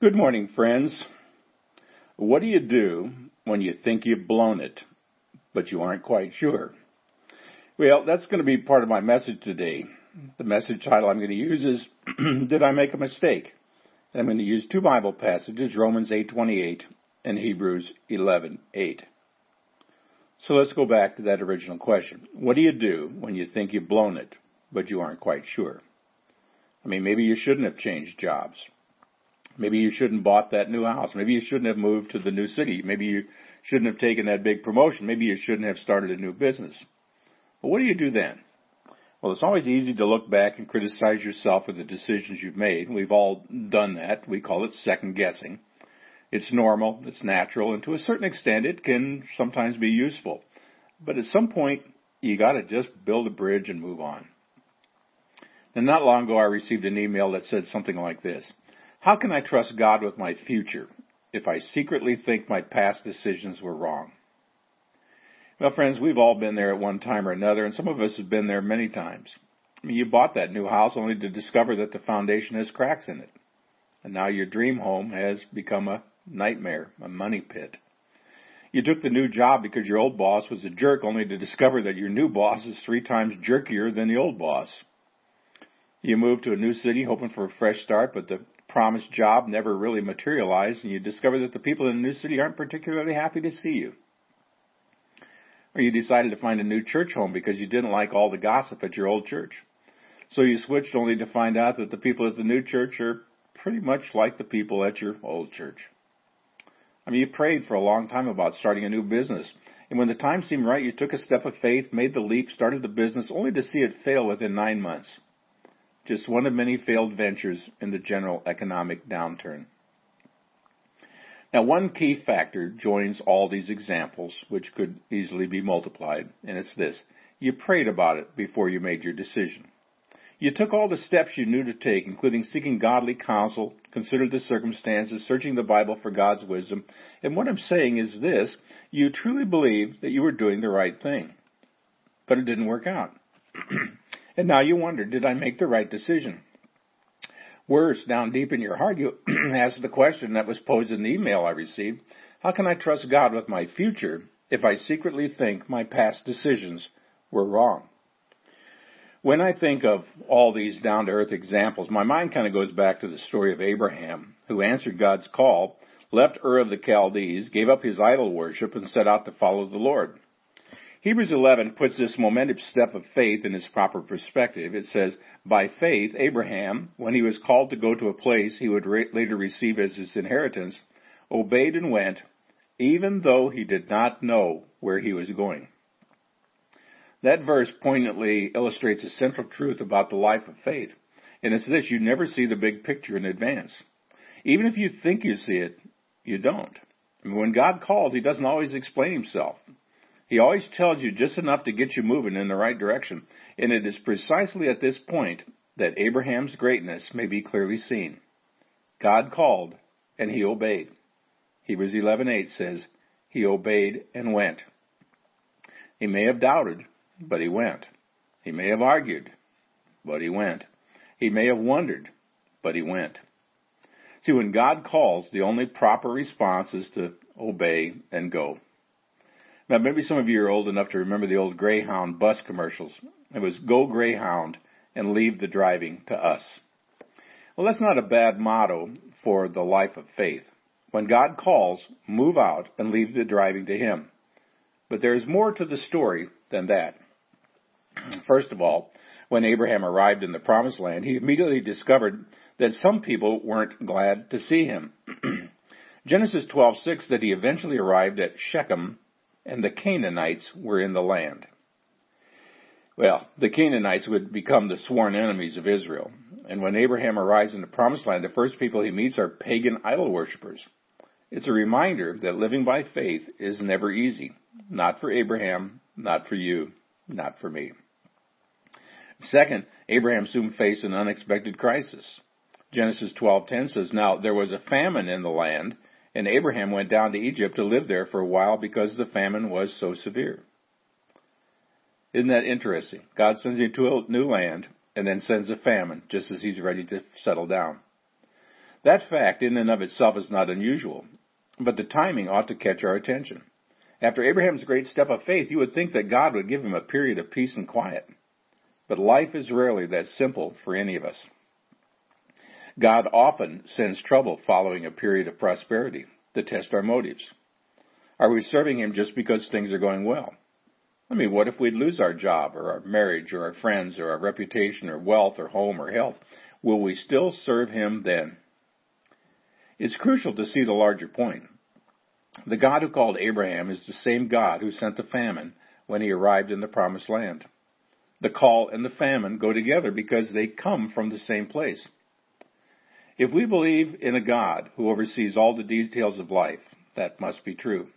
Good morning, friends. What do you do when you think you've blown it, but you aren't quite sure? Well, that's going to be part of my message today. The message title I'm going to use is Did I Make a Mistake? And I'm going to use two Bible passages, Romans 8:28 and Hebrews 11:8. So let's go back to that original question. What do you do when you think you've blown it, but you aren't quite sure? I mean, maybe you shouldn't have changed jobs. Maybe you shouldn't have bought that new house. Maybe you shouldn't have moved to the new city. Maybe you shouldn't have taken that big promotion. Maybe you shouldn't have started a new business. But what do you do then? Well, it's always easy to look back and criticize yourself for the decisions you've made. We've all done that. We call it second guessing. It's normal, it's natural, and to a certain extent it can sometimes be useful. But at some point, you gotta just build a bridge and move on. And not long ago I received an email that said something like this. How can I trust God with my future if I secretly think my past decisions were wrong? Well, friends, we've all been there at one time or another, and some of us have been there many times. I mean, you bought that new house only to discover that the foundation has cracks in it. And now your dream home has become a nightmare, a money pit. You took the new job because your old boss was a jerk only to discover that your new boss is three times jerkier than the old boss. You moved to a new city hoping for a fresh start, but the promised job never really materialized, and you discover that the people in the new city aren't particularly happy to see you. Or you decided to find a new church home because you didn't like all the gossip at your old church. So you switched only to find out that the people at the new church are pretty much like the people at your old church. I mean, you prayed for a long time about starting a new business. And when the time seemed right, you took a step of faith, made the leap, started the business, only to see it fail within nine months just one of many failed ventures in the general economic downturn. Now, one key factor joins all these examples, which could easily be multiplied, and it's this. You prayed about it before you made your decision. You took all the steps you knew to take, including seeking godly counsel, considered the circumstances, searching the Bible for God's wisdom. And what I'm saying is this, you truly believed that you were doing the right thing. But it didn't work out. And now you wonder, did I make the right decision? Worse, down deep in your heart, you ask the question that was posed in the email I received. How can I trust God with my future if I secretly think my past decisions were wrong? When I think of all these down to earth examples, my mind kind of goes back to the story of Abraham, who answered God's call, left Ur of the Chaldees, gave up his idol worship, and set out to follow the Lord. Hebrews 11 puts this momentous step of faith in its proper perspective. It says, By faith, Abraham, when he was called to go to a place he would re- later receive as his inheritance, obeyed and went, even though he did not know where he was going. That verse poignantly illustrates a central truth about the life of faith. And it's this, you never see the big picture in advance. Even if you think you see it, you don't. when God calls, He doesn't always explain Himself. He always tells you just enough to get you moving in the right direction. And it is precisely at this point that Abraham's greatness may be clearly seen. God called and he obeyed. Hebrews 11:8 says, he obeyed and went. He may have doubted, but he went. He may have argued, but he went. He may have wondered, but he went. See, when God calls, the only proper response is to obey and go. Now, maybe some of you are old enough to remember the old Greyhound bus commercials. It was go Greyhound and leave the driving to us. Well, that's not a bad motto for the life of faith. When God calls, move out and leave the driving to Him. But there is more to the story than that. First of all, when Abraham arrived in the promised land, he immediately discovered that some people weren't glad to see him. Genesis 12:6 that he eventually arrived at Shechem and the Canaanites were in the land. Well, the Canaanites would become the sworn enemies of Israel. And when Abraham arrives in the promised land, the first people he meets are pagan idol worshippers. It's a reminder that living by faith is never easy. Not for Abraham, not for you, not for me. Second, Abraham soon faced an unexpected crisis. Genesis 12:10 says, "Now there was a famine in the land, and Abraham went down to Egypt to live there for a while because the famine was so severe. Isn't that interesting? God sends him to a new land and then sends a famine just as he's ready to settle down. That fact in and of itself is not unusual, but the timing ought to catch our attention. After Abraham's great step of faith, you would think that God would give him a period of peace and quiet. But life is rarely that simple for any of us. God often sends trouble following a period of prosperity to test our motives. Are we serving Him just because things are going well? I mean, what if we lose our job or our marriage or our friends or our reputation or wealth or home or health? Will we still serve Him then? It's crucial to see the larger point. The God who called Abraham is the same God who sent the famine when he arrived in the promised land. The call and the famine go together because they come from the same place. If we believe in a God who oversees all the details of life, that must be true.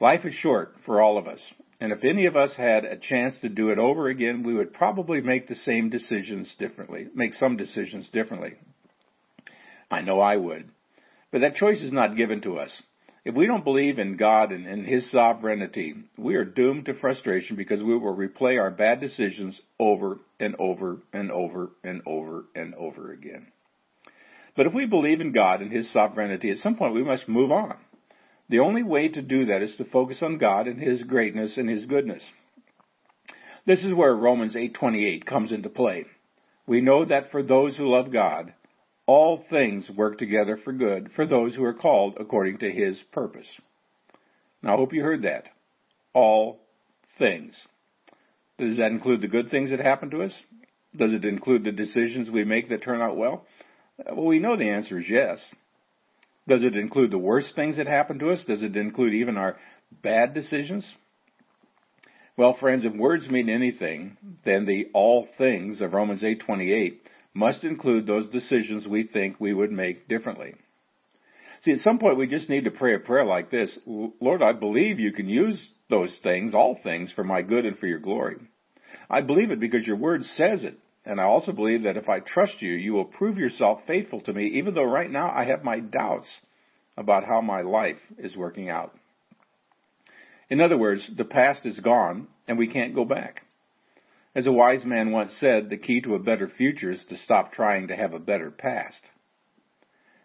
Life is short for all of us, and if any of us had a chance to do it over again, we would probably make the same decisions differently, make some decisions differently. I know I would. But that choice is not given to us. If we don't believe in God and in His sovereignty, we are doomed to frustration because we will replay our bad decisions over and over and over and over and over again. But if we believe in God and His sovereignty, at some point we must move on. The only way to do that is to focus on God and His greatness and His goodness. This is where Romans 8:28 comes into play. We know that for those who love God, all things work together for good for those who are called according to his purpose. Now, I hope you heard that. All things. Does that include the good things that happen to us? Does it include the decisions we make that turn out well? Well, we know the answer is yes. Does it include the worst things that happen to us? Does it include even our bad decisions? Well, friends, if words mean anything, then the all things of Romans 8:28 must include those decisions we think we would make differently. See, at some point we just need to pray a prayer like this Lord, I believe you can use those things, all things, for my good and for your glory. I believe it because your word says it. And I also believe that if I trust you, you will prove yourself faithful to me, even though right now I have my doubts about how my life is working out. In other words, the past is gone and we can't go back. As a wise man once said, the key to a better future is to stop trying to have a better past.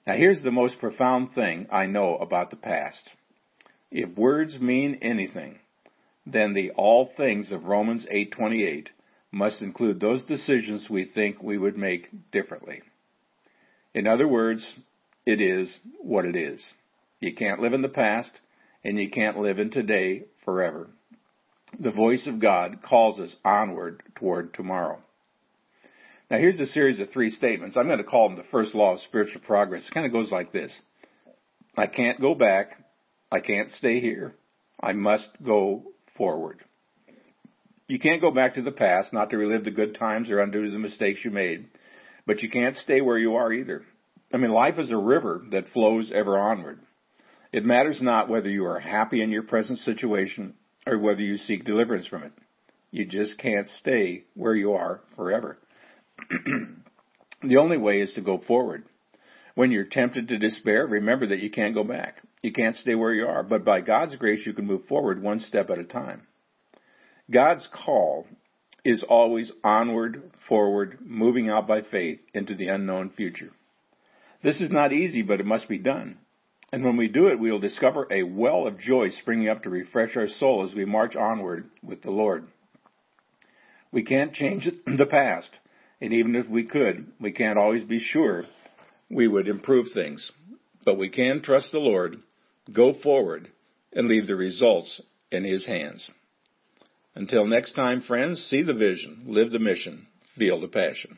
Now here's the most profound thing I know about the past. If words mean anything, then the all things of Romans 8:28 must include those decisions we think we would make differently. In other words, it is what it is. You can't live in the past and you can't live in today forever the voice of God calls us onward toward tomorrow. Now here's a series of three statements. I'm going to call them the first law of spiritual progress. It kind of goes like this. I can't go back. I can't stay here. I must go forward. You can't go back to the past, not to relive the good times or undo the mistakes you made. But you can't stay where you are either. I mean, life is a river that flows ever onward. It matters not whether you are happy in your present situation or whether you seek deliverance from it. You just can't stay where you are forever. the only way is to go forward. When you're tempted to despair, remember that you can't go back. You can't stay where you are, but by God's grace you can move forward one step at a time. God's call is always onward, forward, moving out by faith into the unknown future. This is not easy, but it must be done. And when we do it, we will discover a well of joy springing up to refresh our soul as we march onward with the Lord. We can't change the past, and even if we could, we can't always be sure we would improve things. But we can trust the Lord, go forward, and leave the results in His hands. Until next time, friends, see the vision, live the mission, feel the passion.